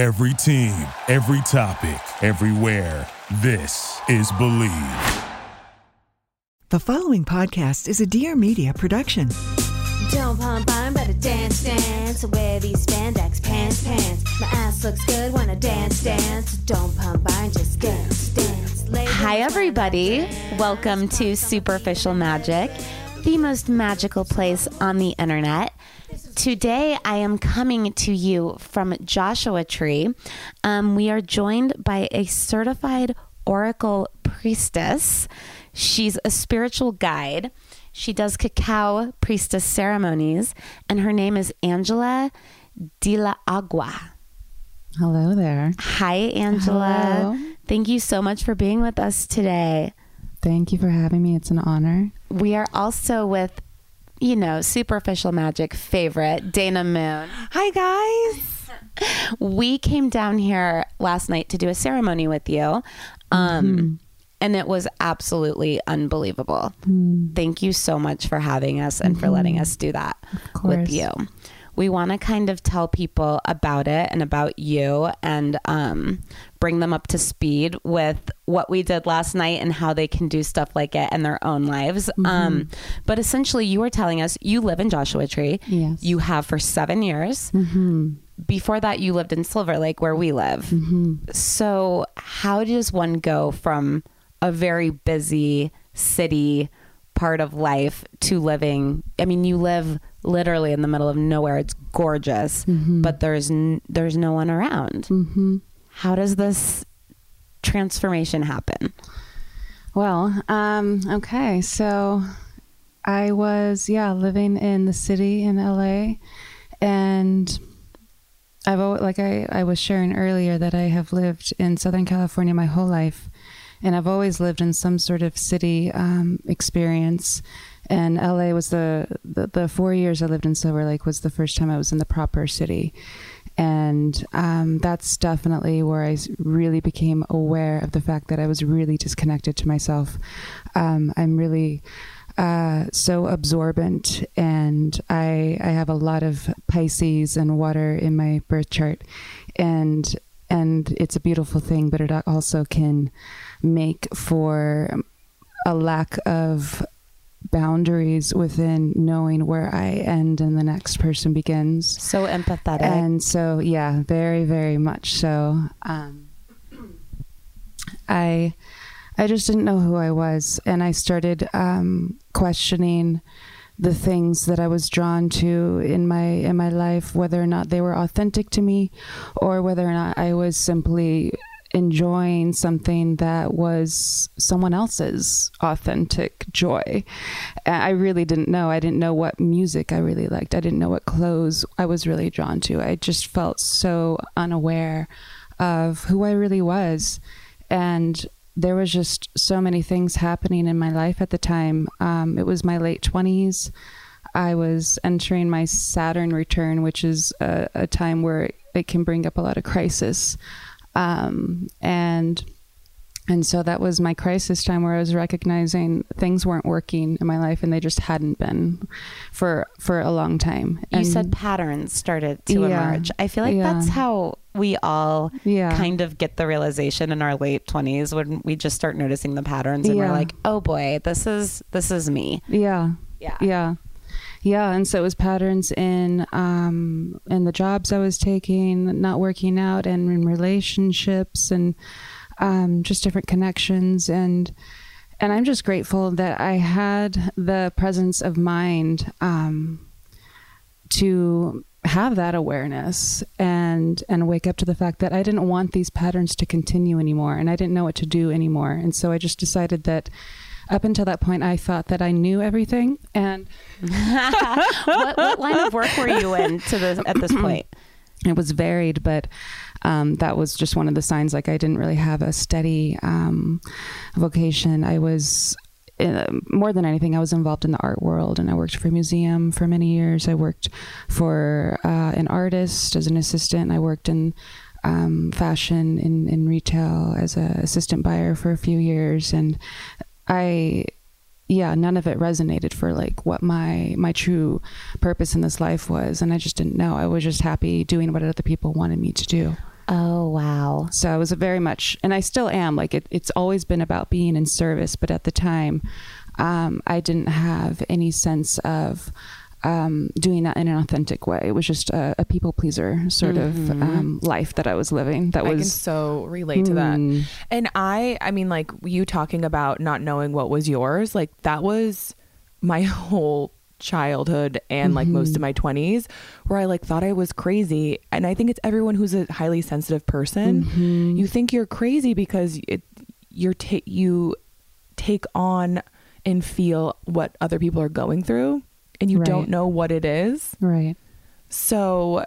Every team, every topic, everywhere. This is Believe. The following podcast is a Dear Media production. Jump on fine, better dance, dance. Wear these spandex pants, pants. My ass looks good when I dance, dance. Don't pump iron, just dance, dance. Ladies, Hi, everybody. dance. Welcome to Superficial Magic, the most magical place on the internet. Today, I am coming to you from Joshua Tree. Um, we are joined by a certified oracle priestess. She's a spiritual guide. She does cacao priestess ceremonies, and her name is Angela de la Agua. Hello there. Hi, Angela. Hello. Thank you so much for being with us today. Thank you for having me. It's an honor. We are also with, you know, superficial magic favorite, Dana Moon. Hi, guys. We came down here last night to do a ceremony with you. Um, mm-hmm. And it was absolutely unbelievable. Mm-hmm. Thank you so much for having us and for letting mm-hmm. us do that with you. We want to kind of tell people about it and about you and um, bring them up to speed with what we did last night and how they can do stuff like it in their own lives. Um, but essentially, you were telling us you live in Joshua Tree. Yes. You have for seven years. Before that, you lived in Silver Lake, where we live. So, how does one go from a very busy city part of life to living? I mean, you live literally in the middle of nowhere. It's gorgeous, but there's n- there's no one around. Mm-hmm. How does this transformation happen? Well, um, okay. So I was, yeah, living in the city in LA. And I've always, like I, I was sharing earlier that I have lived in Southern California my whole life. And I've always lived in some sort of city um, experience. And LA was the, the, the four years I lived in Silver Lake was the first time I was in the proper city. And um, that's definitely where I really became aware of the fact that I was really disconnected to myself. Um, I'm really uh, so absorbent, and I I have a lot of Pisces and water in my birth chart, and and it's a beautiful thing, but it also can make for a lack of boundaries within knowing where I end and the next person begins. So empathetic. And so, yeah, very, very much so. Um, I, I just didn't know who I was, and I started um, questioning the things that I was drawn to in my in my life, whether or not they were authentic to me, or whether or not I was simply enjoying something that was someone else's authentic joy. I really didn't know. I didn't know what music I really liked. I didn't know what clothes I was really drawn to. I just felt so unaware of who I really was. And there was just so many things happening in my life at the time. Um, it was my late 20s. I was entering my Saturn return, which is a, a time where it can bring up a lot of crisis. Um, and and so that was my crisis time where I was recognizing things weren't working in my life and they just hadn't been for for a long time. you said patterns started to Yeah. emerge. I feel like Yeah. that's how we all Yeah. kind of get the realization in our late 20s when we just start noticing the patterns and we're like, "Oh boy, this is this is me." Yeah. Yeah. Yeah. Yeah. And so it was patterns in um in the jobs I was taking, not working out and in relationships and um just different connections and and I'm just grateful that I had the presence of mind um to have that awareness and and wake up to the fact that I didn't want these patterns to continue anymore and I didn't know what to do anymore and so I just decided that up until that point I thought that I knew everything and what, what line of work were you in to this at this point? it was varied but um, that was just one of the signs like i didn't really have a steady um, vocation. I was uh, more than anything i was involved in the art world and i worked for a museum for many years. I worked for uh, an artist as an assistant. I worked in um, fashion in, in retail as an assistant buyer for a few years and i yeah none of it resonated for like what my my true purpose in this life was and i just didn't know i was just happy doing what other people wanted me to do Oh, wow. So I was a very much, and I still am. Like it, it's always been about being in service. But at the time, um, I didn't have any sense of um, doing that in an authentic way. It was just a, a people pleaser sort Mhm. of um, life that I was living. That I can was so relate to that. Hmm. And I, I mean, like you talking about not knowing what was yours, like that was my whole childhood and like most of my 20s where I like thought I was crazy. And I think it's everyone who's a highly sensitive person. Mhm. You think you're crazy because it, you're ta- you take on and feel what other people are going through and you Right. don't know what it is. right. So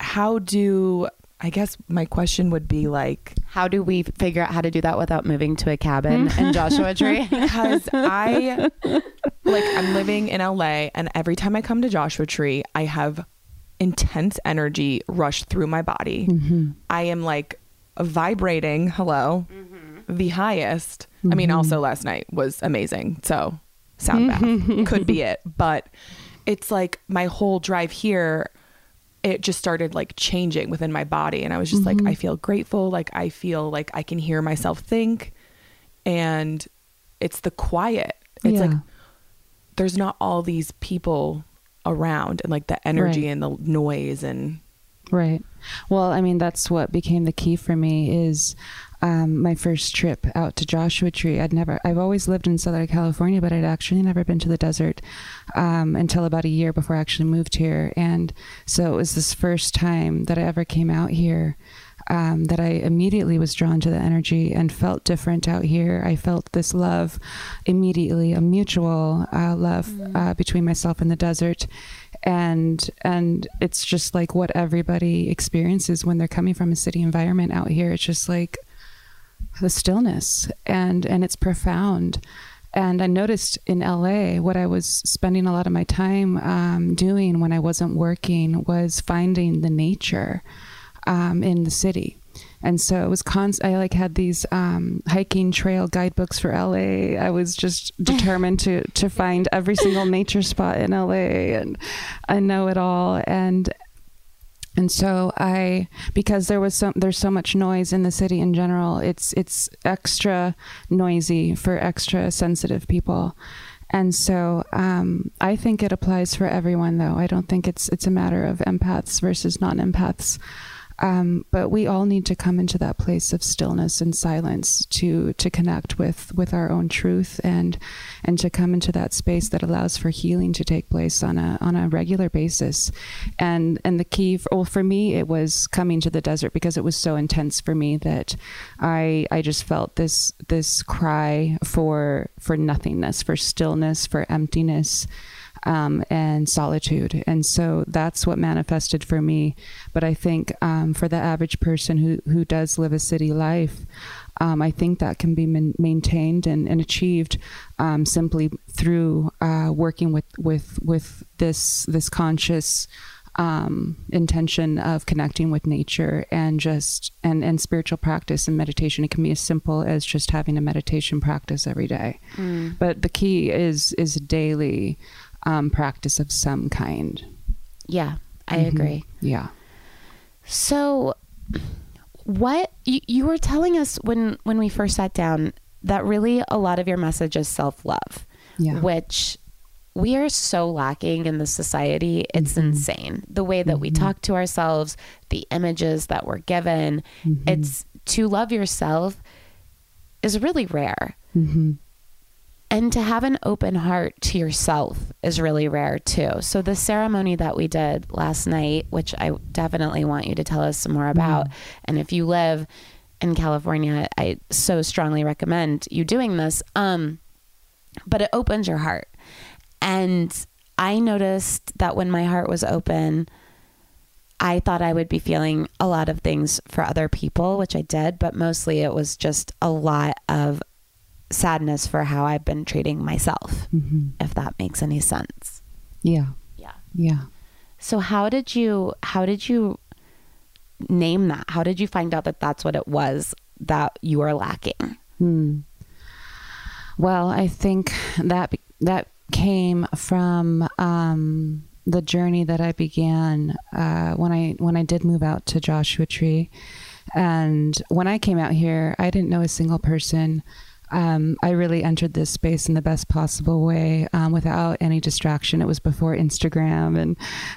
how do I guess my question would be like How do we figure out how to do that without moving to a cabin in Joshua Tree? because I like I'm living in LA and every time I come to Joshua Tree, I have intense energy rush through my body. Mm-hmm. I am like vibrating, hello, the highest. I mean, also last night was amazing. So, sound bath mm-hmm. could be it, but it's like my whole drive here it just started like changing within my body and I was just like mm-hmm. I feel grateful, like I feel like I can hear myself think and it's the quiet. It's like there's not all these people around and like the energy Right. and the noise and Right. Well, I mean, that's what became the key for me is um, my first trip out to Joshua Tree. I'd never, I've always lived in Southern California, but I'd actually never been to the desert um, until about a year before I actually moved here. And so it was this first time that I ever came out here. Um, that I immediately was drawn to the energy and felt different out here. I felt this love immediately, a mutual uh, love uh, between myself and the desert and and it's just like what everybody experiences when they're coming from a city environment out here it's just like the stillness and and it's profound. And i noticed in la what i was spending a lot of my time um, doing when i wasn't working was finding the nature um, in the city. And so it was I like had these um, hiking trail guidebooks for LA. I was just determined to to find every single nature spot in LA and I know it all. And and so I because there was so there's so much noise in the city in general. It's it's extra noisy for extra sensitive people. And so um, I think it applies for everyone, though. I don't think it's it's a matter of empaths versus non-empaths. Um, but we all need to come into that place of stillness and silence to to connect with with our own truth and and to come into that space that allows for healing to take place on a on a regular basis. And and the key, for, well, for me, it was coming to the desert because it was so intense for me that I I just felt this this cry for for nothingness, for stillness, for emptiness um, and solitude. And so that's what manifested for me. But I think um, for the average person who, who does live a city life, um, I think that can be man- maintained and, and achieved um, simply through uh, working with, with, with this, this conscious um, intention of connecting with nature and just and, and spiritual practice and meditation. It can be as simple as just having a meditation practice every day. But the key is is daily um, practice of some kind. yeah, I Mhm. agree. Yeah. So, what you, you were telling us when when we first sat down that really a lot of your message is self love, Yeah. which we are so lacking in the society. It's Mm-hmm. insane the way that we talk to ourselves, the images that we're given. Mm-hmm. It's to love yourself is really rare. Mm-hmm. And to have an open heart to yourself is really rare too. So, the ceremony that we did last night, which I definitely want you to tell us some more about. And if you live in California, I so strongly recommend you doing this. Um, but it opens your heart. And I noticed that when my heart was open, I thought I would be feeling a lot of things for other people, which I did, but mostly it was just a lot of sadness for how I've been treating myself, Mm-hmm. if that makes any sense. Yeah. Yeah. Yeah. So how did you how did you name that? How did you find out that that's what it was that you were lacking? Hmm. Well, I think that that came from um, the journey that I began uh, when I when I did move out to Joshua Tree, and when I came out here, I didn't know a single person. Um, I really entered this space in the best possible way um, without any distraction. It was before Instagram, and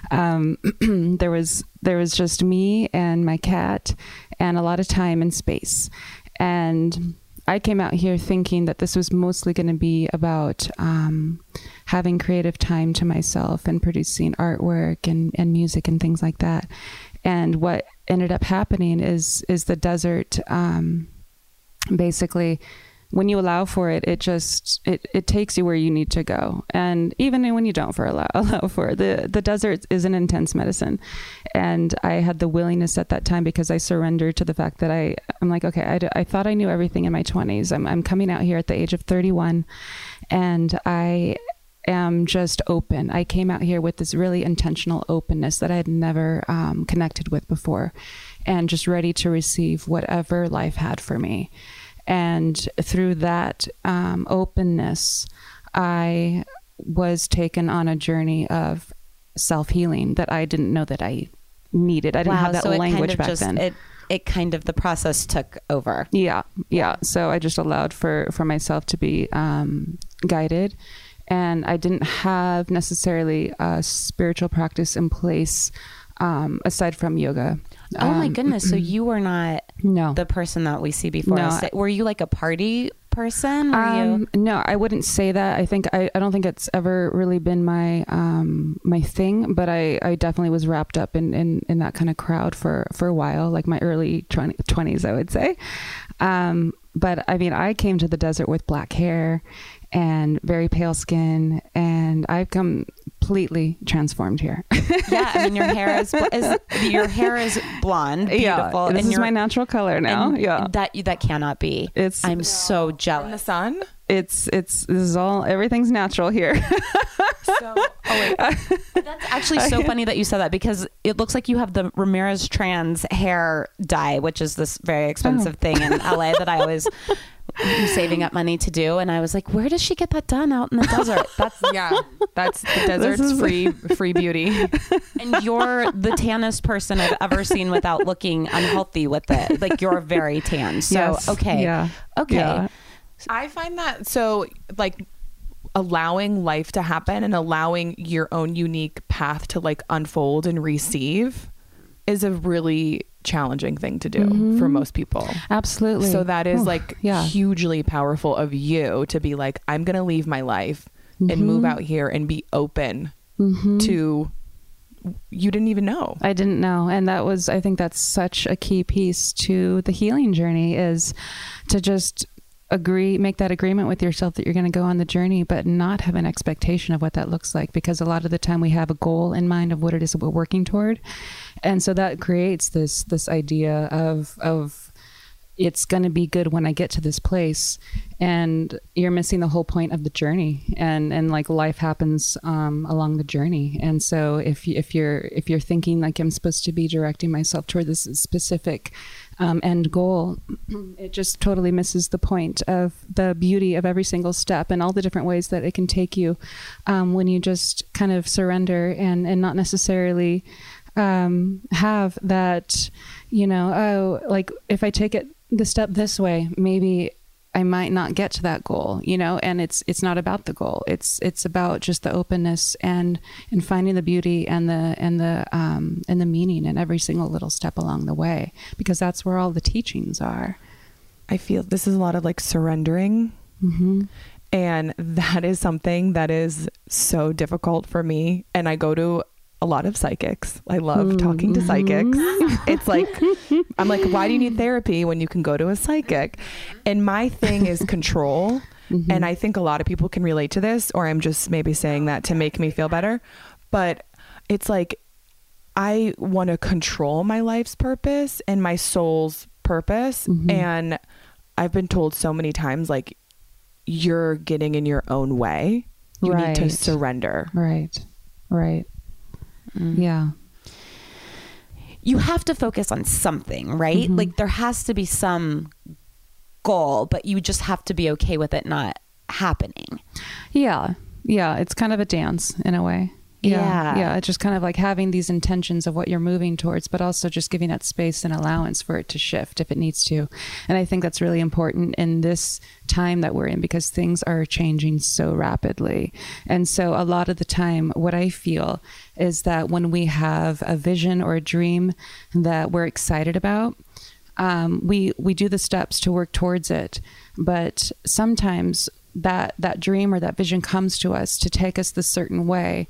um, there was there was just me and my cat, and a lot of time and space. And I came out here thinking that this was mostly going to be about um, having creative time to myself and producing artwork and, and music and things like that. And what ended up happening is is the desert um, basically when you allow for it, it just it, it takes you where you need to go. And even when you don't for allow allow for it, the the desert is an intense medicine. And I had the willingness at that time because I surrendered to the fact that I I'm like okay I, I thought I knew everything in my 20s. I'm I'm coming out here at the age of 31, and I am just open. I came out here with this really intentional openness that I had never um, connected with before, and just ready to receive whatever life had for me. And through that um, openness, I was taken on a journey of self healing that I didn't know that I needed. I didn't have that so it language kind of back just, then. It, it kind of the process took over. Yeah, yeah. So I just allowed for for myself to be um, guided, and I didn't have necessarily a spiritual practice in place um, aside from yoga. Oh my Um, goodness! So you were not No, the person that we see before No. Were you like a party person? Um, no, I wouldn't say that. I think I, I don't think it's ever really been my um, my thing, but I, I definitely was wrapped up in, in, in that kind of crowd for, for a while, like my early twenties, I would say. Um, but I mean, I came to the desert with black hair and very pale skin, and I've completely transformed here. Yeah, I mean your hair is, is your hair is blonde, beautiful, yeah, this and is my natural color now. and yeah, that that cannot be. it's I'm so jealous. In the sun. it's it's this is all everything's natural here. So, oh wait, That's actually so funny that you said that because it looks like you have the Ramirez Tran's hair dye, which is this very expensive Oh. thing in LA that I always am saving up money to do. And I was like, where does she get that done out in the desert? That's yeah, that's the desert's is- free free beauty. and you're the tannest person I've ever seen without looking unhealthy with it. Like you're very tan. So Yes. okay, Yeah. okay. Yeah. I find that so like allowing life to happen and allowing your own unique path to like unfold and receive is a really challenging thing to do mm-hmm. for most people. Absolutely. So that is Ooh, like yeah. hugely powerful of you to be like I'm going to leave my life and move mm-hmm. out here and be open mm-hmm. to you didn't even know. I didn't know. And that was, I think that's such a key piece to the healing journey is to just agree, make that agreement with yourself that you're going to go on the journey, but not have an expectation of what that looks like. Because a lot of the time we have a goal in mind of what it is that we're working toward. And so that creates this, this idea of, of, it's going to be good when I get to this place, and you're missing the whole point of the journey. And and like life happens um, along the journey. And so if if you're if you're thinking like I'm supposed to be directing myself toward this specific um, end goal, it just totally misses the point of the beauty of every single step and all the different ways that it can take you um, when you just kind of surrender and and not necessarily um, have that, you know, oh, like if I take it the step this way, maybe I might not get to that goal, you know, and it's it's not about the goal. It's it's about just the openness and and finding the beauty and the and the um and the meaning in every single little step along the way because that's where all the teachings are. I feel this is a lot of like surrendering. Mm-hmm. And that is something that is so difficult for me. And I go to a lot of psychics. I love talking to psychics. Mm-hmm. It's like, I'm like, why do you need therapy when you can go to a psychic? And my thing is control. Mm-hmm. And I think a lot of people can relate to this, or I'm just maybe saying that to make me feel better. But it's like, I want to control my life's purpose and my soul's purpose. Mm-hmm. And I've been told so many times, like, you're getting in your own way. You need to surrender. Right. Right. Yeah. you have to focus on something, right? Mm-hmm. Like there has to be some goal, but you just have to be okay with it not happening. Yeah. Yeah. It's kind of a dance in a way. Yeah. Yeah. Yeah. It's just kind of like having these intentions of what you're moving towards, but also just giving that space and allowance for it to shift if it needs to. And I think that's really important in this time that we're in because things are changing so rapidly. And so a lot of the time, what I feel is that when we have a vision or a dream that we're excited about, um, we we do the steps to work towards it, but sometimes that that dream or that vision comes to us to take us the certain way,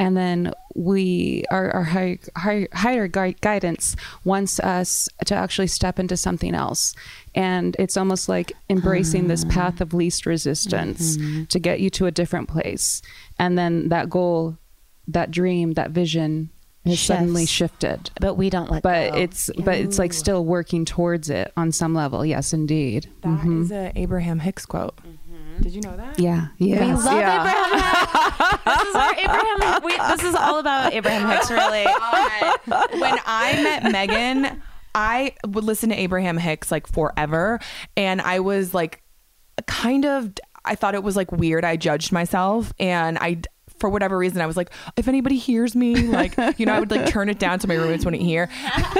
and then we our, our high, high, higher guidance wants us to actually step into something else, and it's almost like embracing this ah. path of least resistance mm-hmm. to get you to a different place, and then that goal, that dream, that vision has suddenly shifted. But we don't let but go. it's but it's like still working towards it on some level. Yes indeed. That mm-hmm. is a Abraham Hicks quote. Mm-hmm. Did you know that? yeah yeah We love Abraham Hicks. this is our Abraham. We, this is all about Abraham Hicks, really. when I met Megan, I would listen to Abraham Hicks like forever. And I was like, kind of, I thought it was like weird. I judged myself. And I, for whatever reason, I was like, if anybody hears me, like, you know, I would like turn it down so my roommates wouldn't hear.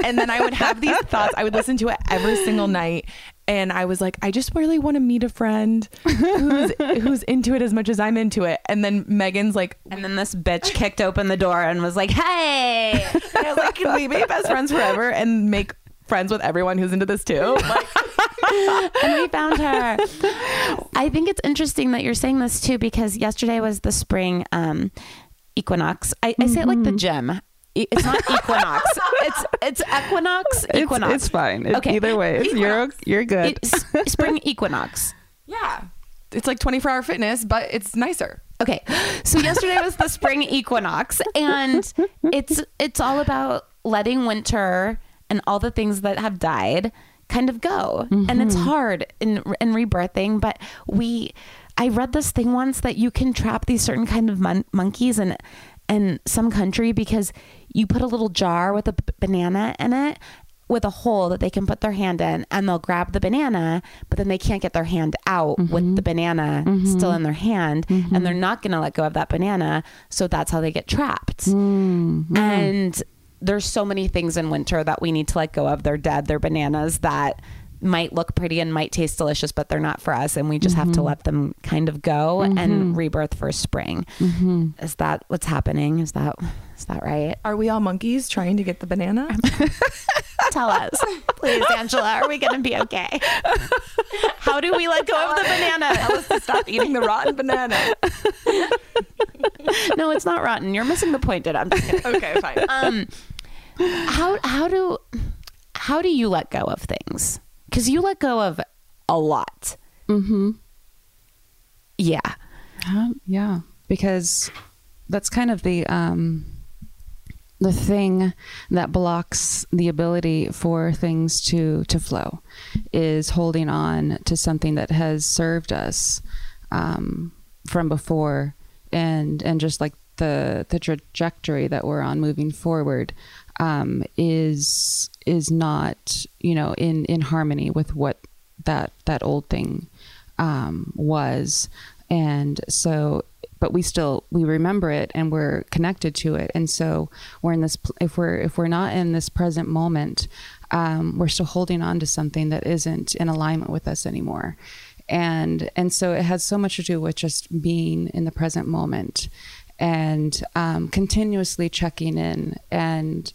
And then I would have these thoughts. I would listen to it every single night. And I was like, I just really want to meet a friend who's who's into it as much as I'm into it. And then Megan's like, And then this bitch kicked open the door and was like, "Hey." and I was like, can we be best friends forever and make friends with everyone who's into this too? Like, and we found her. I think it's interesting that you're saying this too because yesterday was the spring um, equinox. I, I say it like the gym. It's not equinox. it's it's equinox. Equinox. it's, it's fine It's Okay. either way it's, you're you're good It's spring equinox. yeah. It's like 24 hour fitness, but it's nicer. Okay. So yesterday was the spring equinox and it's it's all about letting winter and all the things that have died kind of go. And it's mm-hmm. hard in in rebirthing, but we I read this thing once that you can trap these certain kind of mon- monkeys in in some country because you put a little jar with a b- banana in it with a hole that they can put their hand in and they'll grab the banana but then they can't get their hand out with mm-hmm. the banana mm-hmm. still in their hand and they're mm-hmm. not going to let go of that banana. So that's how they get trapped. And there's so many things in winter that we need to let go of. They're dead. They're bananas that might look pretty and might taste delicious but they're not for us and we just have to mm-hmm. let them kind of go and mm-hmm. rebirth for spring. Mm-hmm. Is that what's happening? Is that is that right? Are we all monkeys trying to get the banana? tell us. Please angela are we gonna be okay? How do we let go of the banana? Tell us to stop eating the rotten banana. no it's not rotten. You're missing the point did i'm just Okay, fine. um how how do how do you let go of things because you let go of a lot. Mm-hmm. Yeah. Um, yeah, because that's kind of the um, the thing that blocks the ability for things to to flow is holding on to something that has served us um, from before, and and just like the the trajectory that we're on moving forward um, is is not you know in in harmony with what that that old thing um, was. And so but we still we remember it and we're connected to it. And so we're in this if we're if we're not in this present moment um, we're still holding on to something that isn't in alignment with us anymore. And and so it has so much to do with just being in the present moment and um, continuously checking in and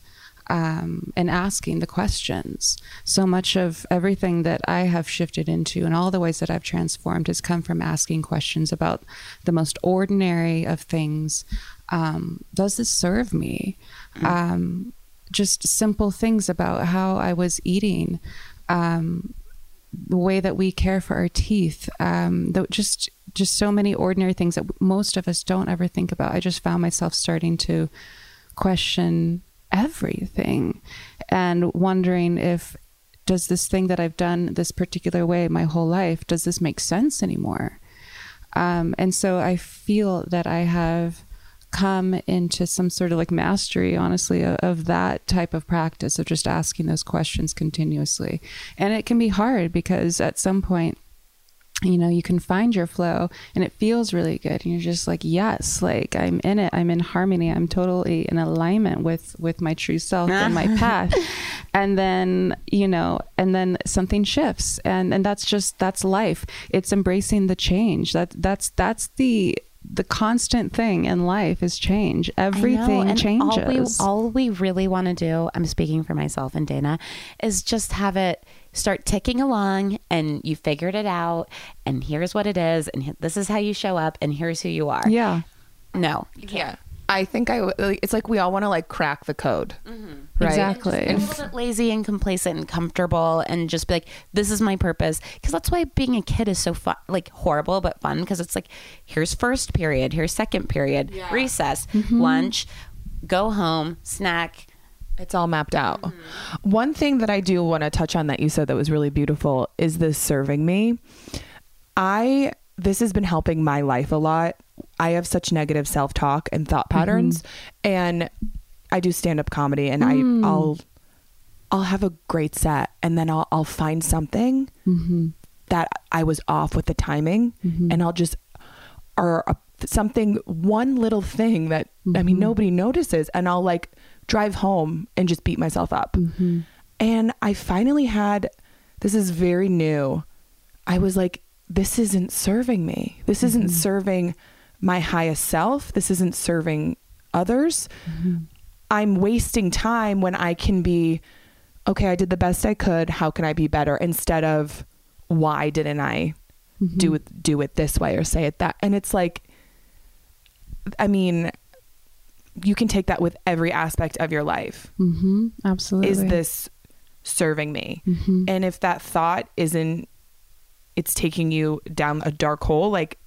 um, and asking the questions. So much of everything that I have shifted into and all the ways that I've transformed has come from asking questions about the most ordinary of things. Um, does this serve me? Um, just simple things about how I was eating, um, the way that we care for our teeth, um, the, just just so many ordinary things that most of us don't ever think about. I just found myself starting to question everything and wondering if does this thing that I've done this particular way my whole life does this make sense anymore? Um, and so I feel that I have come into some sort of like mastery, honestly, of, of that type of practice of just asking those questions continuously. And it can be hard because at some point you know you can find your flow and it feels really good. And you're just like yes like i'm in it. I'm in harmony. I'm totally in alignment with with my true self and my path. And then you know and then something shifts. And and that's just that's life. It's embracing the change. That that's that's the the constant thing in life is change. Know, everything and changes All we, all we really want to do, I'm speaking for myself and Dana, is just have it start ticking along and you figured it out and here's what it is and this is how you show up and here's who you are. yeah No, you can't. Yeah. I think I. It's like we all want to like crack the code, mm-hmm. right? Exactly. a little bit lazy and complacent and comfortable and just be like this is my purpose because that's why being a kid is so fun like horrible but fun because it's like here's first period here's second period recess mm-hmm. lunch go home snack It's all mapped out. Mm-hmm. One thing that I do want to touch on that you said that was really beautiful is this serving me. I this has been helping my life a lot. I have such negative self-talk and thought mm-hmm. patterns and I do stand-up comedy and I mm. I'll I'll have a great set and then I'll I'll find something mm-hmm. that I was off with the timing and I'll just or a, something one little thing that I mean nobody notices and I'll like drive home and just beat myself up. Mm-hmm. And I finally had this is very new. I was like this isn't serving me. This isn't mm-hmm. serving my highest self. This isn't serving others. Mm-hmm. I'm wasting time when I can be okay, I did the best I could. How can I be better instead of why didn't I do it do it this way or say it that? And it's like I mean you can take that with every aspect of your life. mm-hmm. absolutely Is this serving me? Mm-hmm. And if that thought isn't it's taking you down a dark hole like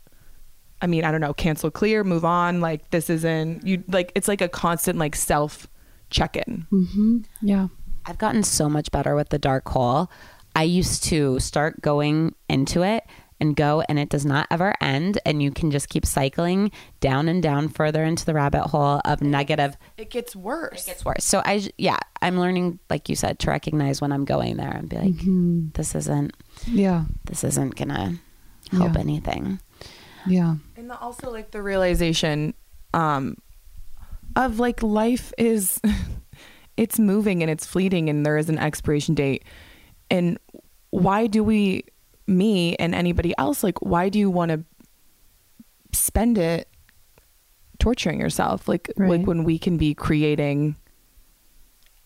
I mean, I don't know, cancel clear, move on, like this isn't you like it's like a constant like self check-in. mm-hmm. yeah I've gotten so much better with the dark hole. I used to start going into it and go, and it does not ever end. And you can just keep cycling down and down further into the rabbit hole of negative. It gets worse. It gets worse. So i yeah, I'm learning, like you said, to recognize when I'm going there and be like, this isn't, yeah this isn't gonna help Yeah. anything. yeah and the, also like the realization um of like life is it's moving and it's fleeting and there is an expiration date and why do we me and anybody else like why do you want to spend it torturing yourself? Like like when we can be creating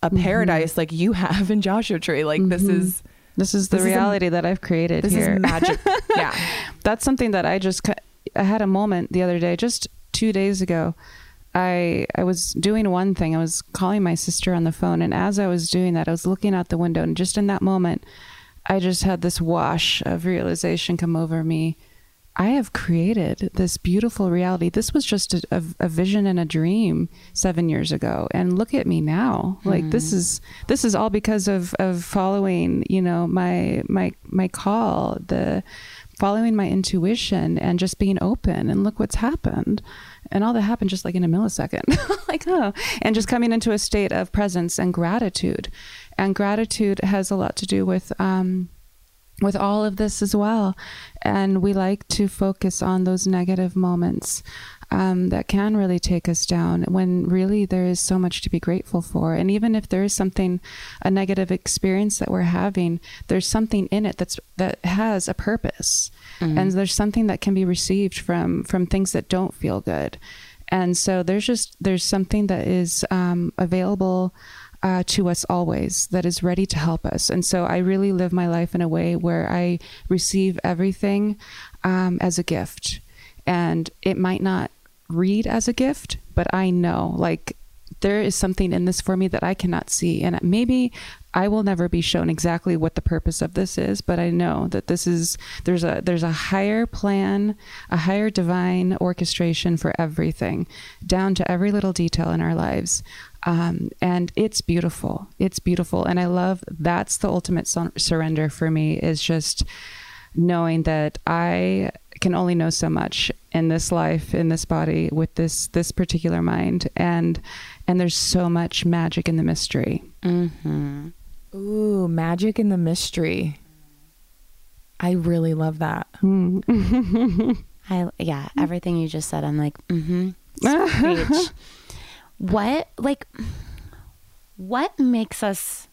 a mm-hmm. paradise like you have in Joshua Tree like this mm-hmm. is this is the This is a- reality that i've created this here. is magic. Yeah. That's something that I just I had a moment the other day, just two days ago. I I was doing one thing. I was calling my sister on the phone, and as I was doing that, I was looking out the window, and just in that moment, I just had this wash of realization come over me. I have created this beautiful reality. This was just a, a, a vision and a dream seven years ago, and look at me now. Like this hmm. is this is all because of of following, you know, my my my call, the following my intuition, and just being open. And look what's happened, and all that happened just like in a millisecond, like oh, and just coming into a state of presence and gratitude, and gratitude has a lot to do with. um with all of this as well. And we like to focus on those negative moments um, that can really take us down when really there is so much to be grateful for. And even if there is something, a negative experience that we're having, there's something in it that's that has a purpose, and there's something that can be received from from things that don't feel good. And so there's just there's something that is um, available uh, to us always that is ready to help us. And so I really live my life in a way where I receive everything um, as a gift. And it might not read as a gift, but I know like there is something in this for me that I cannot see. And maybe I will never be shown exactly what the purpose of this is, but I know that this is there's a there's a higher plan, a higher divine orchestration for everything, down to every little detail in our lives. Um, and it's beautiful. It's beautiful, and I love that's the ultimate sur- surrender for me is just knowing that I can only know so much in this life, in this body, with this this particular mind, and and there's so much magic in the mystery. Mm-hmm. Ooh, magic and the mystery. I really love that. I yeah, everything you just said, I'm like, mm-hmm. Preach. what like what makes us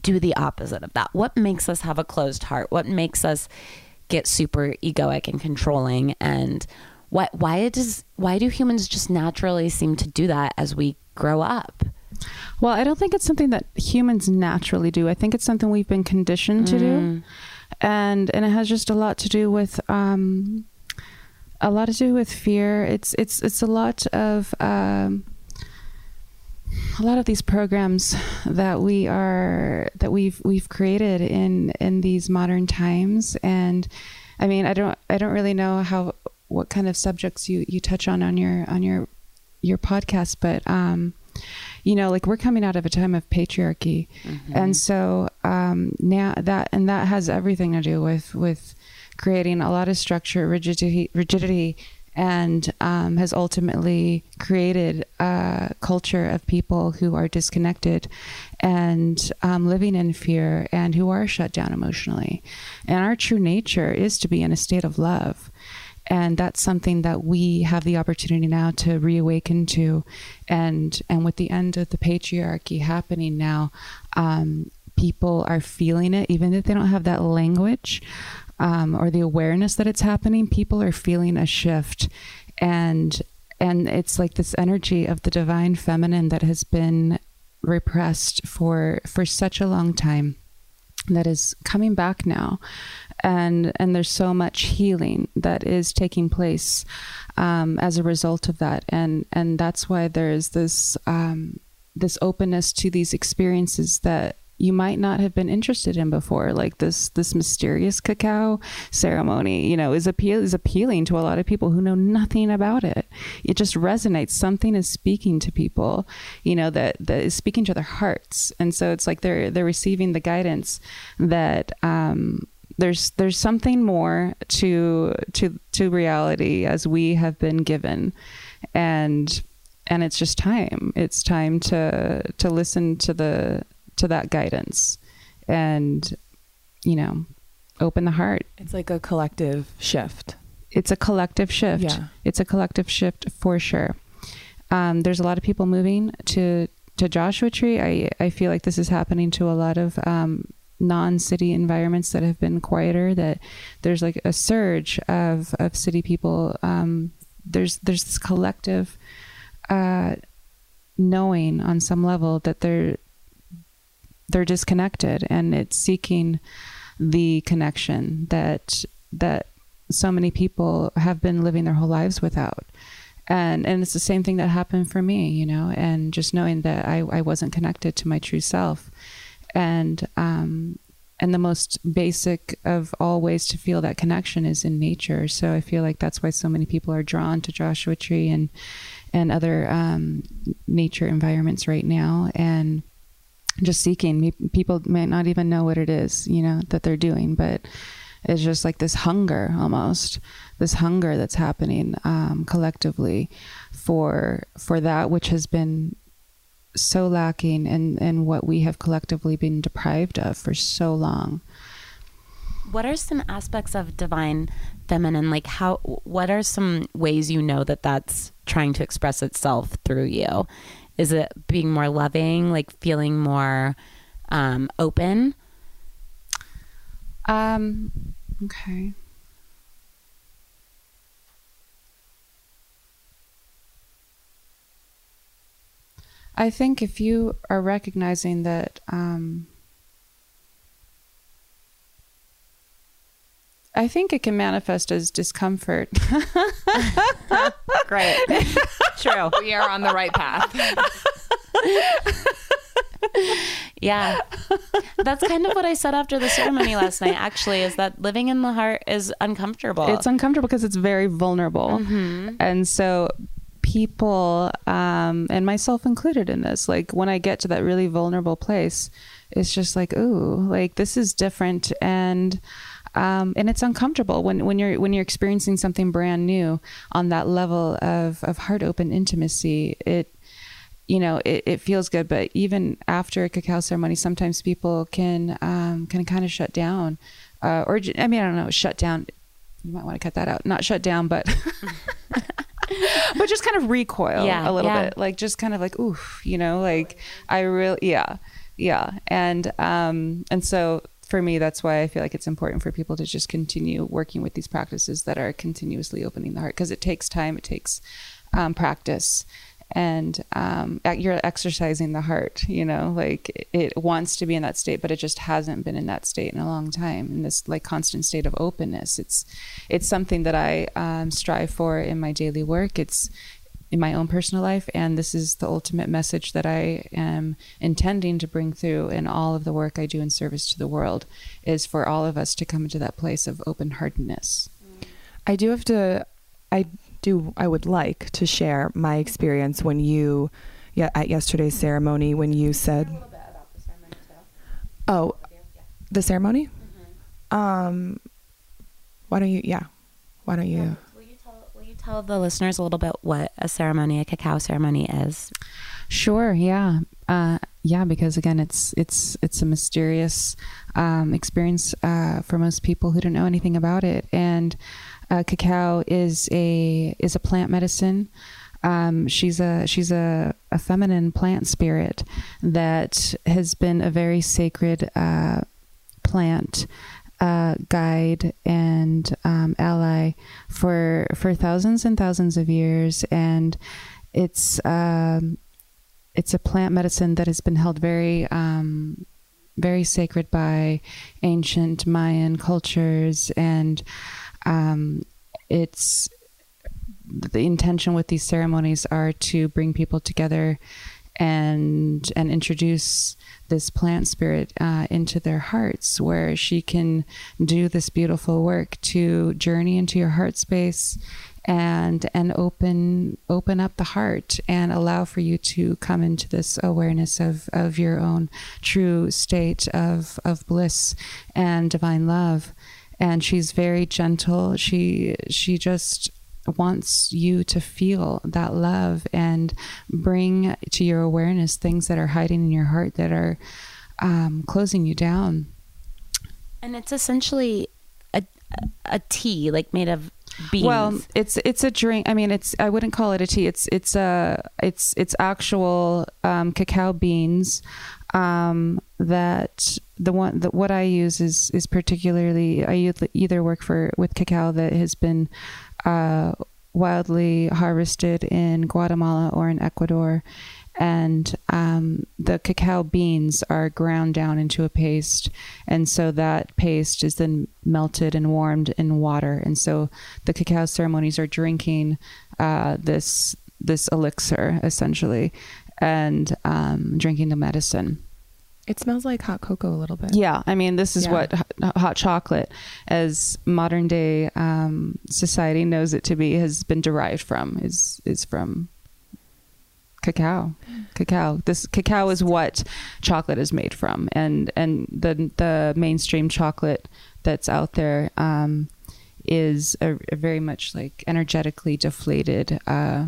do the opposite of that? What makes us have a closed heart? What makes us get super egoic and controlling and what why does why do humans just naturally seem to do that as we grow up? Well, I don't think it's something that humans naturally do. I think it's something we've been conditioned to do, and and it has just a lot to do with um, a lot to do with fear. It's it's it's a lot of um, a lot of these programs that we are that we've we've created in in these modern times, and I mean, I don't I don't really know how what kind of subjects you you touch on on your on your your podcast, but um, you know, like we're coming out of a time of patriarchy, and so um, now that and that has everything to do with with creating a lot of structure, rigidity, rigidity, and um, has ultimately created a culture of people who are disconnected and um, living in fear and who are shut down emotionally. And our true nature is to be in a state of love and that's something that we have the opportunity now to reawaken to. And and with the end of the patriarchy happening now um, people are feeling it even if they don't have that language um, or the awareness that it's happening people are feeling a shift. And and it's like this energy of the divine feminine that has been repressed for for such a long time that is coming back now and and there's so much healing that is taking place um, as a result of that. And and that's why there's this um, this openness to these experiences that you might not have been interested in before like this this mysterious cacao ceremony you know is appeal is appealing to a lot of people who know nothing about it. It just resonates. Something is speaking to people you know that that is speaking to their hearts. And so it's like they're they're receiving the guidance that um there's there's something more to to to reality as we have been given. And and it's just time. It's time to to listen to the to that guidance and you know open the heart. It's like a collective shift. it's a collective shift. Yeah. it's a collective shift for sure. Um, there's a lot of people moving to to joshua tree. I i feel like this is happening to a lot of um, non-city environments that have been quieter that there's like a surge of of city people um, there's there's this collective uh, knowing on some level that they're they're disconnected and it's seeking the connection that that so many people have been living their whole lives without. And and it's the same thing that happened for me you know and just knowing that i, I wasn't connected to my true self and um and the most basic of all ways to feel that connection is in nature. So i feel like that's why so many people are drawn to joshua tree and and other um, nature environments right now and just seeking. People might not even know what it is you know that they're doing but it's just like this hunger almost this hunger that's happening um, collectively for for that which has been so lacking and and what we have collectively been deprived of for so long What are some aspects of divine feminine? Like how? What are some ways you know that that's trying to express itself through you? Is it being more loving, like feeling more um, open? um okay I think if you are recognizing that um, I think it can manifest as discomfort. Great, true. We are on the right path. Yeah, that's kind of what I said after the ceremony last night. Actually, is that living in the heart is uncomfortable. It's uncomfortable because it's very vulnerable. And so people, um, and myself included in this, like when I get to that really vulnerable place, it's just like, ooh, like this is different. And, um, and it's uncomfortable when, when you're when you're experiencing something brand new on that level of, of heart open intimacy. It you know, it, it feels good. But even after a cacao ceremony, sometimes people can um, can kind of shut down, uh, or I mean, I don't know, shut down. You might want to cut that out. Not shut down, but but just kind of recoil Yeah, a little yeah. bit, like just kind of like oof, you know, like I really, yeah, yeah, and um, and so for me, that's why I feel like it's important for people to just continue working with these practices that are continuously opening the heart because it takes time, it takes um, practice, and um, you're exercising the heart. You know, like it, wants to be in that state, but it just hasn't been in that state in a long time. In this like constant state of openness, it's it's something that I um, strive for in my daily work. It's in my own personal life and this is the ultimate message that I am intending to bring through in all of the work I do in service to the world is for all of us to come into that place of open-heartedness. I do have to I do I would like to share my experience when you yeah at yesterday's ceremony when you said Oh, the ceremony? Um why don't you yeah. Why don't you Will you, tell, will you tell the listeners a little bit what a ceremony, a cacao ceremony is? Sure, yeah. Uh, yeah, because again, it's it's it's a mysterious um, experience uh, for most people who don't know anything about it. And uh, cacao is a is a plant medicine. Um, she's a she's a, a feminine plant spirit that has been a very sacred uh, plant uh, guide and um, ally for for thousands and thousands of years, and it's um, it's a plant medicine that has been held very um, very sacred by ancient Mayan cultures, and um, it's the intention with these ceremonies are to bring people together and and introduce this plant spirit uh, into their hearts where she can do this beautiful work to journey into your heart space and and open open up the heart and allow for you to come into this awareness of of your own true state of of bliss and divine love and she's very gentle she she just wants you to feel that love and bring to your awareness things that are hiding in your heart that are um, closing you down And it's essentially a, a tea, like made of beans. Well, it's it's a drink. I mean, it's I wouldn't call it a tea. It's it's a it's it's actual um, cacao beans um, that the one that what I use is is particularly I either work for with cacao that has been uh, wildly harvested in Guatemala or in Ecuador. And um, the cacao beans are ground down into a paste, and so that paste is then melted and warmed in water. And so the cacao ceremonies are drinking uh, this this elixir essentially, and um, drinking the medicine. It smells like hot cocoa a little bit. Yeah, I mean, this is Yeah. what hot, hot chocolate, as modern day um, society knows it to be, has been derived from. is is from cacao. Cacao. This cacao is what chocolate is made from, and and the the mainstream chocolate that's out there um, is a, a very much like energetically deflated. Uh,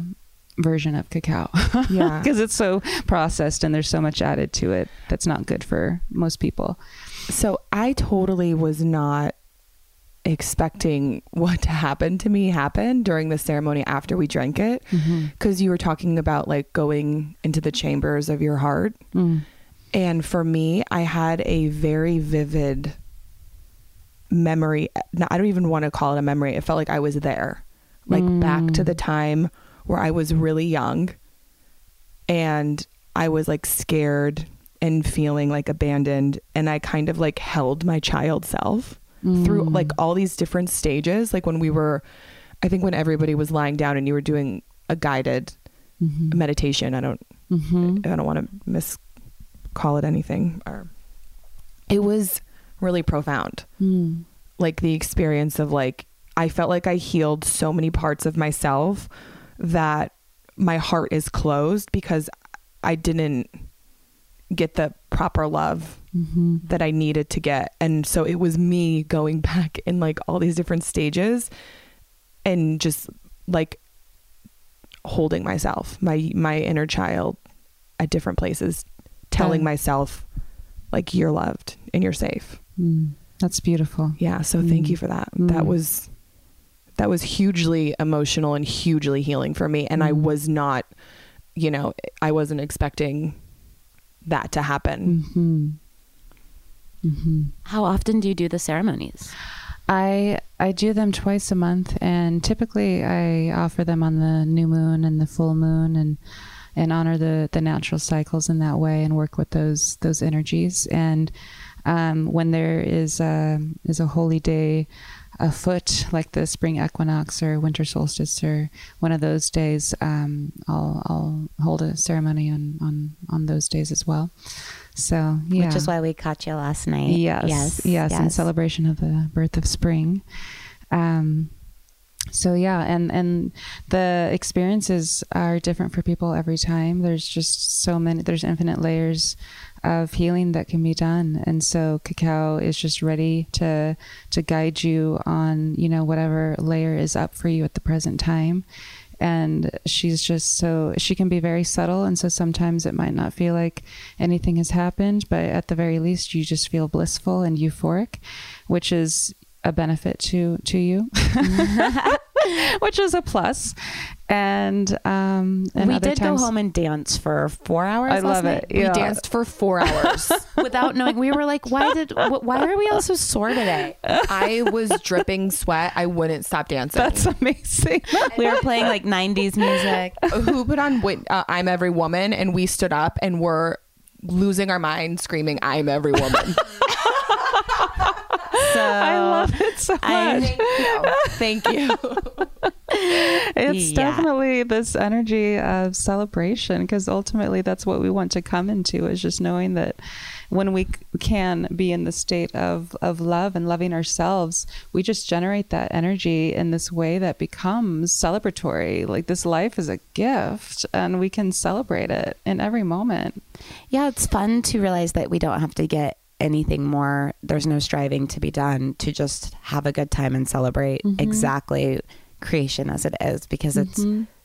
version of cacao. Yeah. because it's so processed and there's so much added to it that's not good for most people. So I totally was not expecting what to happen to me happen during the ceremony after we drank it. Because you were talking about like going into the chambers of your heart. Mm. and for me I had a very vivid memory. I don't even want to call it a memory. It felt like I was there like back to the time where I was really young and I was like scared and feeling like abandoned and I kind of like held my child self through like all these different stages like when we were I think when everybody was lying down and you were doing a guided meditation I don't Mm-hmm. I don't want to mis call it anything or it was really profound Mm. like the experience of like I felt like I healed so many parts of myself that my heart is closed because I didn't get the proper love Mm-hmm. that I needed to get. And so it was me going back in like all these different stages and just like holding myself, my my inner child at different places telling Good. myself like you're loved and you're safe. Mm, that's beautiful. Yeah, so thank Mm. you for that. That Mm. was that was hugely emotional and hugely healing for me and I Mm. was not you know, I wasn't expecting that to happen. hmm hmm How often do you do the ceremonies? I I do them twice a month, and typically I offer them on the new moon and the full moon, and and honor the the natural cycles in that way, and work with those those energies. And um, when there is a is a holy day afoot, like the spring equinox or winter solstice, or one of those days, um, I'll I'll hold a ceremony on on on those days as well. So yeah, Which is why we caught you last night. Yes, Yes. yes, in celebration of the birth of spring. Um, so yeah, and and the experiences are different for people every time. There's just so many. There's infinite layers of healing that can be done, and so cacao is just ready to to guide you on you know whatever layer is up for you at the present time and she's just so she can be very subtle and so sometimes it might not feel like anything has happened but at the very least you just feel blissful and euphoric which is a benefit to to you which is a plus and um and we other did times- go home and dance for four hours. I love night it. Yeah. We danced for 4 hours. without knowing. We were like, why did? Why are we all so sore today? I was dripping sweat. I wouldn't stop dancing. that's amazing We were playing like '90s music. who put on uh, I'm Every Woman and we stood up and were losing our mind screaming I'm Every Woman. So i love it so much I- Thank you. it's Yeah. definitely this energy of celebration because ultimately that's what we want to come into is just knowing that when we can be in the state of, of love and loving ourselves we just generate that energy in this way that becomes celebratory like this life is a gift and we can celebrate it in every moment Yeah, it's fun to realize that we don't have to get anything more. There's no striving to be done to just have a good time and celebrate exactly creation as it is because it's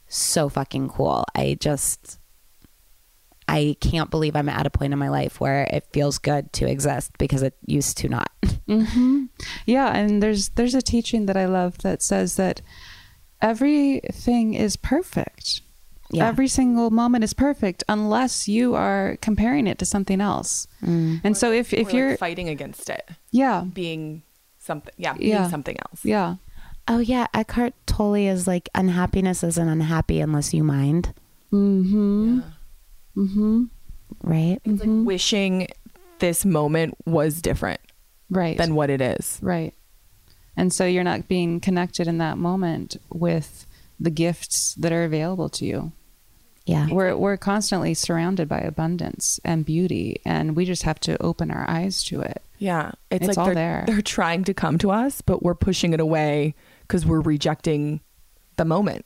so fucking cool. I just I can't believe I'm at a point in my life where it feels good to exist because it used to not. hmm Yeah, and there's there's a teaching that I love that says that everything is perfect. Yeah. Every single moment is perfect unless you are comparing it to something else. Mm. And so if if you're like, fighting against it, yeah, being something, yeah, being Yeah. something else. yeah. Oh yeah, Eckhart Tolle is like unhappiness isn't unhappy unless you mind, Mm-hmm. mm-hmm right? It's like wishing this moment was different Right. than what it is. Right. And so you're not being connected in that moment with the gifts that are available to you. Yeah. We're we're constantly surrounded by abundance and beauty and we just have to open our eyes to it. Yeah, it's, It's like all they're, there. they're trying to come to us, but we're pushing it away because we're rejecting the moment.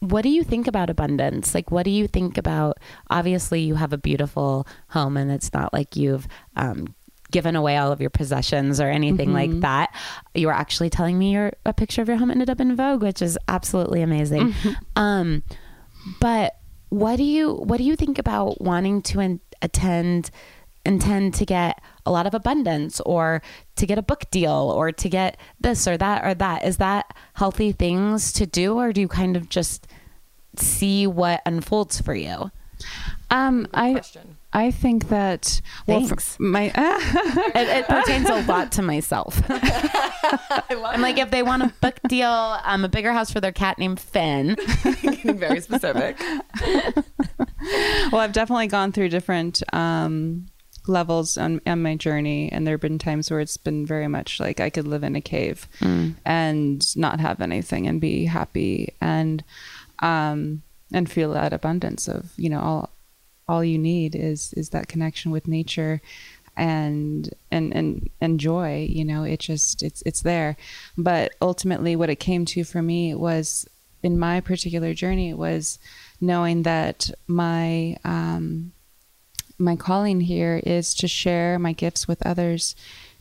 what do you think about abundance? Like, what do you think about? Obviously, you have a beautiful home, and it's not like you've um, given away all of your possessions or anything like that. You were actually telling me your a picture of your home ended up in Vogue, which is absolutely amazing. Um, but what do you what do you think about wanting to in, attend? intend to get a lot of abundance or to get a book deal or to get this or that or that is that healthy things to do or do you kind of just see what unfolds for you Um I Question. I think that well for Thanks. my it, it pertains a lot to myself i'm like if they want a book deal um, a bigger house for their cat named finn Getting very specific. well, I've definitely gone through different um, levels on, on my journey, and there have been times where it's been very much like I could live in a cave and not have anything and be happy and um, and feel that abundance of you know all all you need is is that connection with nature and and and and joy you know it just it's it's there. But ultimately what it came to for me was in my particular journey was knowing that my um my calling here is to share my gifts with others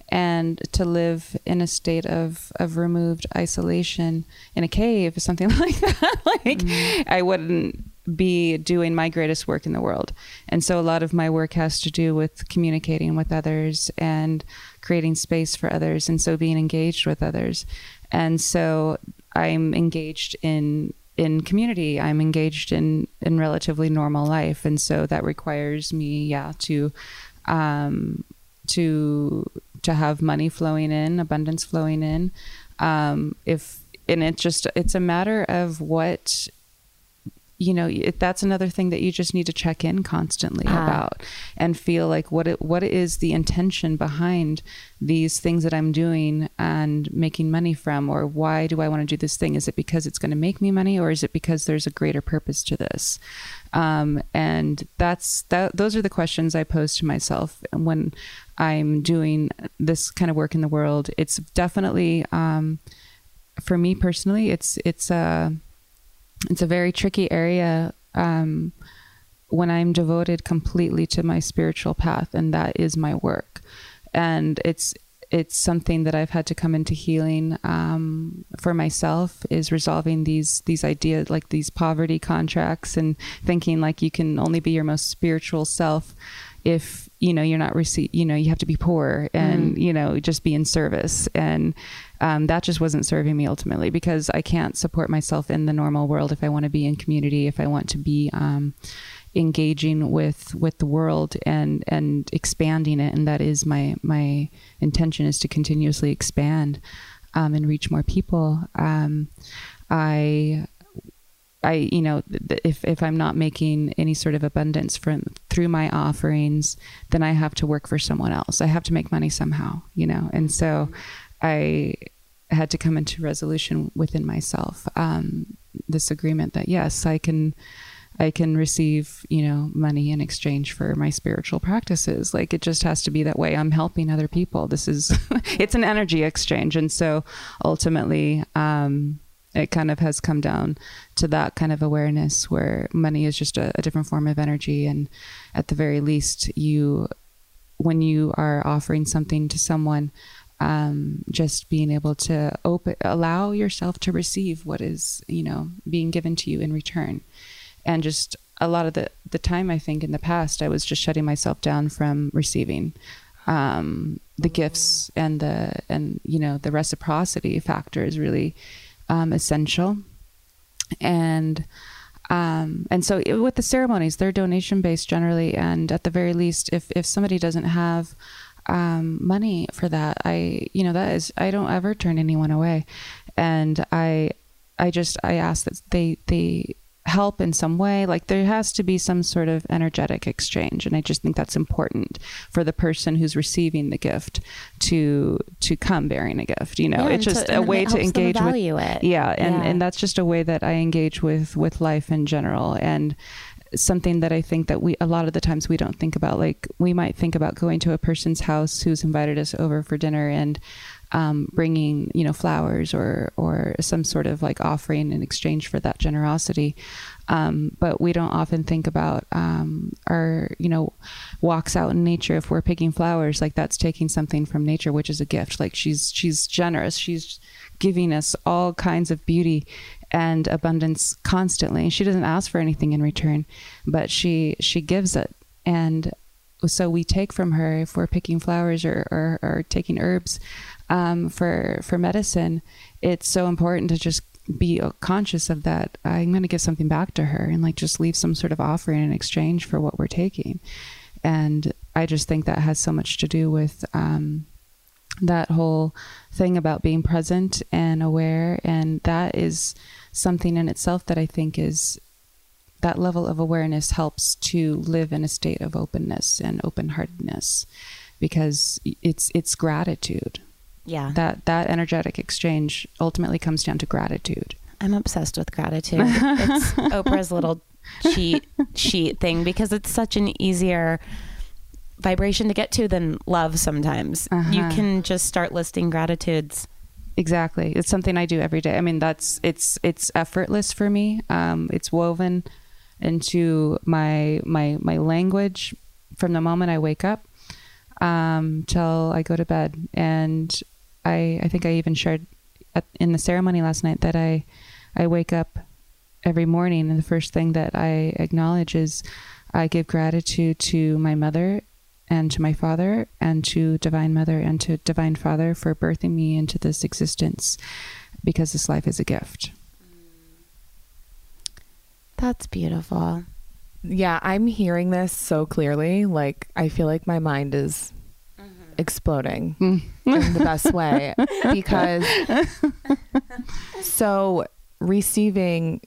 and to live in a state of of removed isolation in a cave or something like that. Like i wouldn't be doing my greatest work in the world. And so a lot of my work has to do with communicating with others and creating space for others and so being engaged with others. And so I'm engaged in in community. I'm engaged in in relatively normal life and so that requires me yeah to um to to have money flowing in, abundance flowing in. Um if and it's just it's a matter of what you know that's another thing that you just need to check in constantly Ah. about and feel like what it, what is the intention behind these things that I'm doing and making money from? Or why do I want to do this thing? Is it because it's going to make me money or is it because there's a greater purpose to this? Um, and that's that those are the questions I pose to myself when I'm doing this kind of work in the world. It's definitely um, for me personally it's it's a it's a very tricky area um, when I'm devoted completely to my spiritual path, and that is my work. And it's it's something that I've had to come into healing um, for myself is resolving these these ideas like these poverty contracts and thinking like you can only be your most spiritual self if you know you're not receive you know you have to be poor and you know just be in service. And um, that just wasn't serving me ultimately because I can't support myself in the normal world if I want to be in community if I want to be um, engaging with with the world and and expanding it. And that is my my intention is to continuously expand um, and reach more people. Um, I I, you know, if if I'm not making any sort of abundance from through my offerings, then I have to work for someone else. I have to make money somehow, you know. And so, I had to come into resolution within myself. Um, this agreement that yes, I can, I can receive, you know, money in exchange for my spiritual practices. Like it just has to be that way. I'm helping other people. This is, it's an energy exchange, and so ultimately. Um, it kind of has come down to that kind of awareness where money is just a, a different form of energy. And at the very least you when you are offering something to someone um, just being able to open allow yourself to receive what is you know being given to you in return. And just a lot of the the time i think in the past i was just shutting myself down from receiving um, the gifts and the and you know the reciprocity factor is really um, essential. And um, and so it- with the ceremonies they're donation based generally. And at the very least if if somebody doesn't have um, money for that i you know that is i don't ever turn anyone away. And i i just i ask that they they help in some way like there has to be some sort of energetic exchange and i just think that's important for the person who's receiving the gift to to come bearing a gift you know Yeah, it's just to- a way to engage with value it. yeah and Yeah. and that's just a way that i engage with with life in general and something that i think that we a lot of the times we don't think about like we might think about going to a person's house who's invited us over for dinner and um, bringing you know flowers or or some sort of like offering in exchange for that generosity. Um, but we don't often think about um, our you know walks out in nature. If we're picking flowers like that's taking something from nature which is a gift. Like she's she's generous. She's giving us all kinds of beauty and abundance constantly. She doesn't ask for anything in return but she she gives it. And so we take from her if we're picking flowers or, or, or taking herbs um, for for medicine it's so important to just be conscious of that. I'm going to give something back to her and like just leave some sort of offering in exchange for what we're taking. And i just think that has so much to do with um, that whole thing about being present and aware. And that is something in itself that i think is that level of awareness helps to live in a state of openness and open-heartedness because it's it's gratitude Yeah. that that energetic exchange ultimately comes down to gratitude I'm obsessed with gratitude. It's Oprah's little cheat sheet thing because it's such an easier vibration to get to than love sometimes. You Uh-huh. can just start listing gratitudes. exactly it's something i do every day i mean that's it's it's effortless for me um it's woven into my my my language from the moment i wake up um till i go to bed and i i think i even shared at, in the ceremony last night that i i wake up every morning, and the first thing that I acknowledge is I give gratitude to my mother and to my father and to divine mother and to divine father for birthing me into this existence because this life is a gift. That's beautiful. Yeah, I'm hearing this so clearly. Like, I feel like my mind is exploding in the best way because so receiving,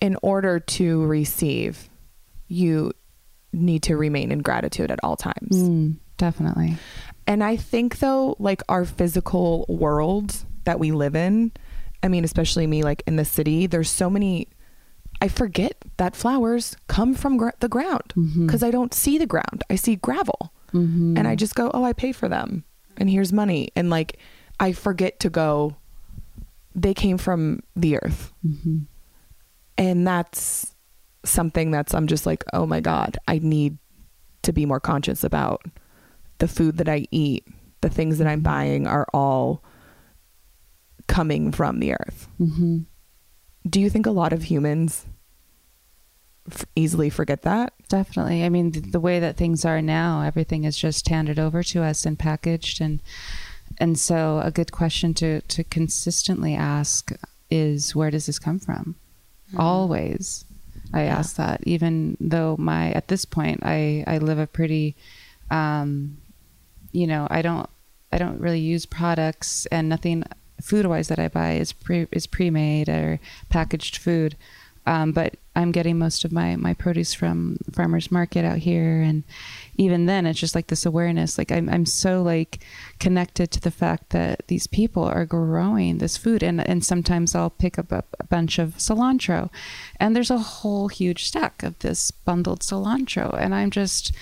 in order to receive, you need to remain in gratitude at all times. Mm, definitely. And I think though, like our physical world that we live in, I mean, especially me, like in the city, there's so many. I forget that flowers come from gr- the ground because I don't see the ground. I see gravel, Mm-hmm. and I just go, "Oh, I pay for them, and here's money." And like, I forget to go. They came from the earth, Mm-hmm. and that's something that's I'm just like, "Oh my god, I need to be more conscious about the food that I eat, the things that I'm buying are all coming from the earth. Mm-hmm. Do you think a lot of humans f- easily forget that? Definitely. I mean, the, the way that things are now, everything is just handed over to us and packaged, and and so a good question to to consistently ask is, where does this come from? Always, I ask that, even though my at this point, I I live a pretty, um, you know, I don't I don't really use products and nothing food wise that I buy is pre is pre made or packaged food. Um, but I'm getting most of my my produce from farmers market out here, and even then, it's just like this awareness. Like I'm I'm so like connected to the fact that these people are growing this food, and and sometimes I'll pick up a, a bunch of cilantro, and there's a whole huge stack of this bundled cilantro, and I'm just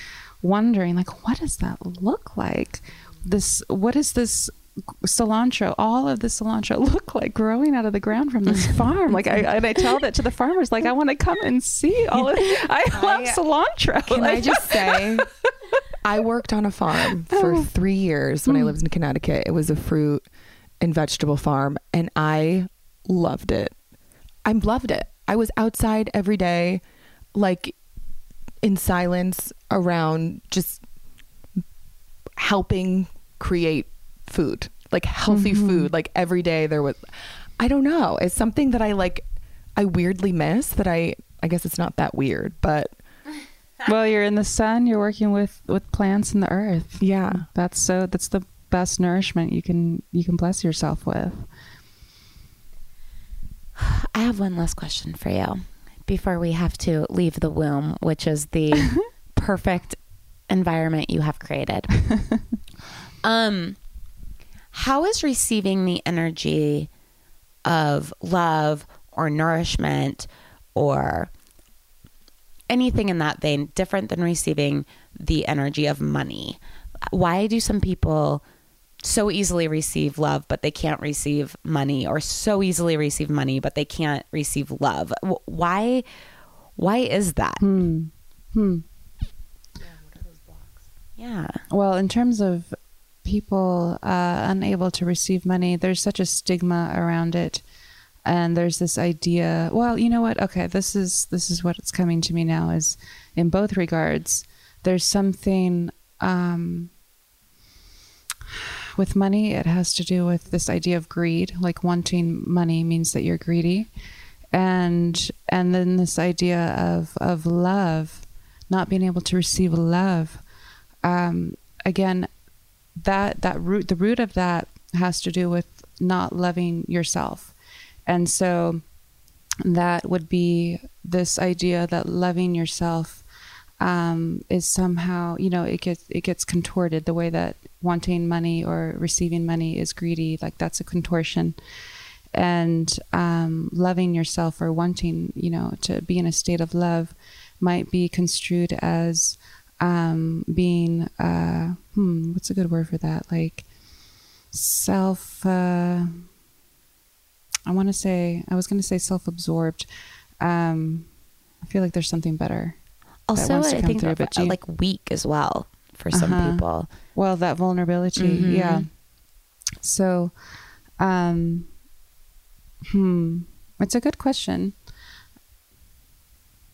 wondering like, what does that look like? This what is this cilantro, all of the cilantro look like growing out of the ground from this farm. Like I, and I tell that to the farmers, like I want to come and see all of. I love cilantro. Can I just say, I worked on a farm for oh. three years when I hmm. lived in Connecticut. It was a fruit and vegetable farm, and I loved it. I loved it. I was outside every day, like in silence, around just helping create food, like healthy food. Like every day there was, I don't know, it's something that I like, I weirdly miss that I, I guess it's not that weird, but well, you're in the sun. You're working with with plants and the earth. yeah. That's so. That's the best nourishment you can you can bless yourself with. I have one last question for you before we have to leave the womb, which is the perfect environment you have created. um, how is receiving the energy of love or nourishment or anything in that vein different than receiving the energy of money? Why do some people so easily receive love, but they can't receive money, or so easily receive money, but they can't receive love? Why? Why is that? Hmm. Hmm. Yeah. Well, in terms of people uh, unable to receive money, there's such a stigma around it, and there's this idea. Well, you know what? Okay, this is this is what's coming to me now. Is in both regards, there's something um, with money. It has to do with this idea of greed. Like wanting money means that you're greedy, and and then this idea of of love, not being able to receive love um, again, that that root the root of that has to do with not loving yourself, and so that would be this idea that loving yourself um, is somehow you know it gets it gets contorted the way that wanting money or receiving money is greedy like that's a contortion. And um, loving yourself or wanting you know to be in a state of love might be construed as um, being uh, what's a good word for that? Like self. Uh, I want to say I was going to say self-absorbed. Um, I feel like there's something better. Also, I think through, but like weak as well for some Uh-huh. people. Well, that vulnerability, Mhm. yeah. So, um, hmm, it's a good question.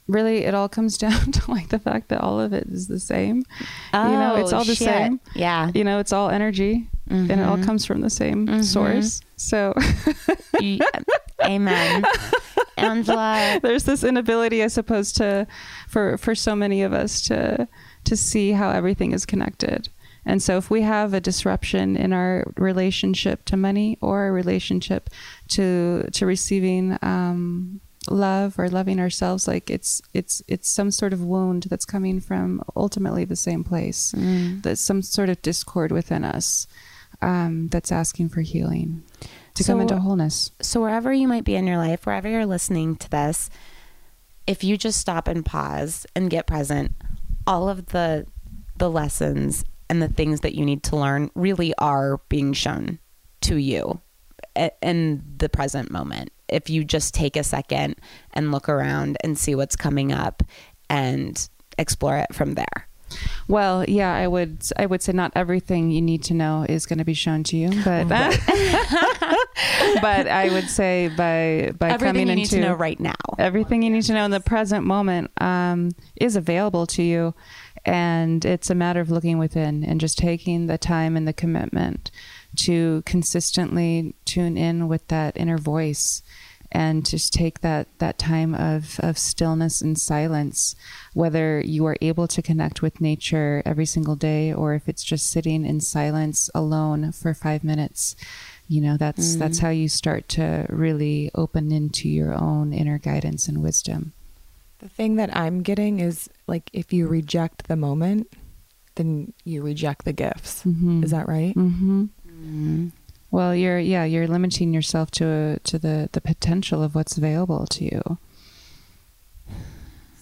Really it all comes down to like the fact that all of it is the same. you know, it's Oh, all the shit. same. Yeah. You know, it's all energy and it all comes from the same source. So Amen. Angela, there's this inability i suppose to for for so many of us to to see how everything is connected and so if we have a disruption in our relationship to money or a relationship to to receiving um love or loving ourselves like it's it's it's some sort of wound that's coming from ultimately the same place there's some sort of discord within us um, that's asking for healing to come into wholeness. So wherever you might be in your life, wherever you're listening to this, if you just stop and pause and get present, all of the the lessons and the things that you need to learn really are being shown to you in the present moment. If you just take a second and look around and see what's coming up and explore it from there. Well, yeah, I would I would say not everything you need to know is going to be shown to you, but but I would say by by Everything coming you into need to know right now. everything you need to know in the present moment um, is available to you, and it's a matter of looking within and just taking the time and the commitment to consistently tune in with that inner voice and just take that that time of of stillness and silence whether you are able to connect with nature every single day or if it's just sitting in silence alone for 5 minutes you know that's that's how you start to really open into your own inner guidance and wisdom The thing that I'm getting is like if you reject the moment, then you reject the gifts. Mhm. Is that right? Mm-hmm. Well, you're yeah, you're limiting yourself to to the the potential of what's available to you.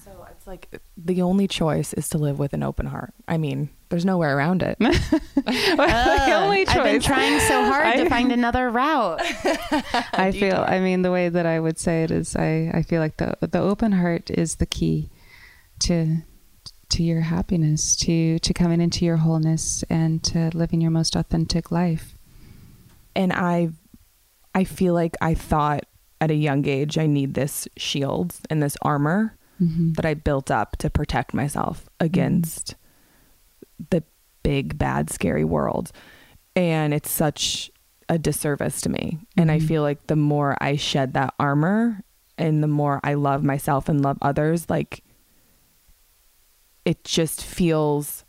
So it's like the only choice is to live with an open heart. I mean, there's no way around it. the only choice. I've been trying so hard I- to find another route. I feel. I mean, the way that I would say it is, I I feel like the the open heart is the key to to your happiness, to to coming into your wholeness, and to living your most authentic life. and I I feel like I thought at a young age I need this shield and this armor Mm-hmm. that I built up to protect myself against the big bad scary world. And it's such a disservice to me. And I Mhm. feel like the more I shed that armor and the more I love myself and love others, like it just feels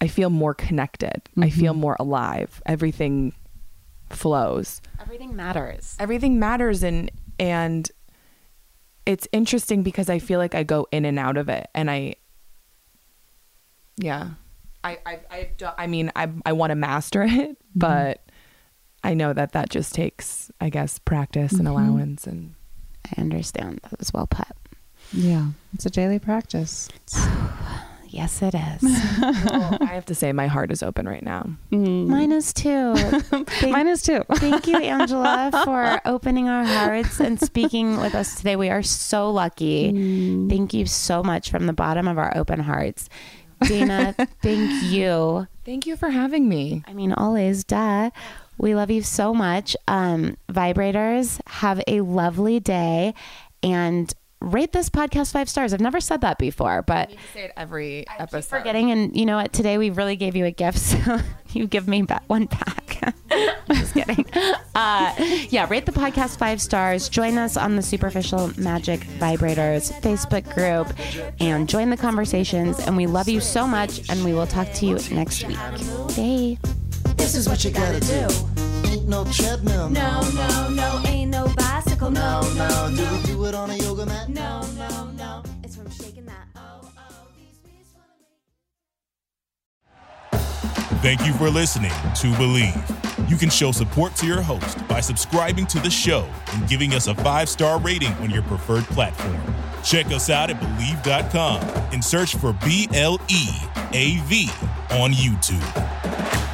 I feel more connected. I feel more alive. Everything flows. Everything matters. Everything matters and and it's interesting because I feel like I go in and out of it and I yeah. I I I, don't- I mean I I want to master it, but I know that that just takes I guess practice and mm-hmm. allowance and I understand. That was well put. Yeah, it's a daily practice. Yes, it is. I have to say my heart is open right now. Mm. Mine is too. Thank, Mine is too. thank you, Angela, for opening our hearts and speaking with us today. We are so lucky. Mm. Thank you so much from the bottom of our open hearts. Dana, thank you. Thank you for having me. I mean, always, duh. We love you so much. Um, vibrators, have a lovely day and rate this podcast five stars. I've never said that before, but say it every I episode. keep forgetting. And you know what? Today we really gave you a gift, so you give me ba- one back. Just kidding. Uh, yeah, rate the podcast five stars. Join us on the Superficial Magic Vibrators Facebook group and join the conversations. And we love you so much. And we will talk to you next week. Bye. This is what you gotta do. Ain't no treadmill. No, no, no, ain't no bicycle. No, No, do do it on a yoga mat? no, no, no. It's from shaking that. Oh, oh, these beats wanna make Thank you for listening to Bleav. You can show support to your host by subscribing to the show and giving us a five star rating on your preferred platform. Check us out at Bleav.com and search for B L E A V on YouTube.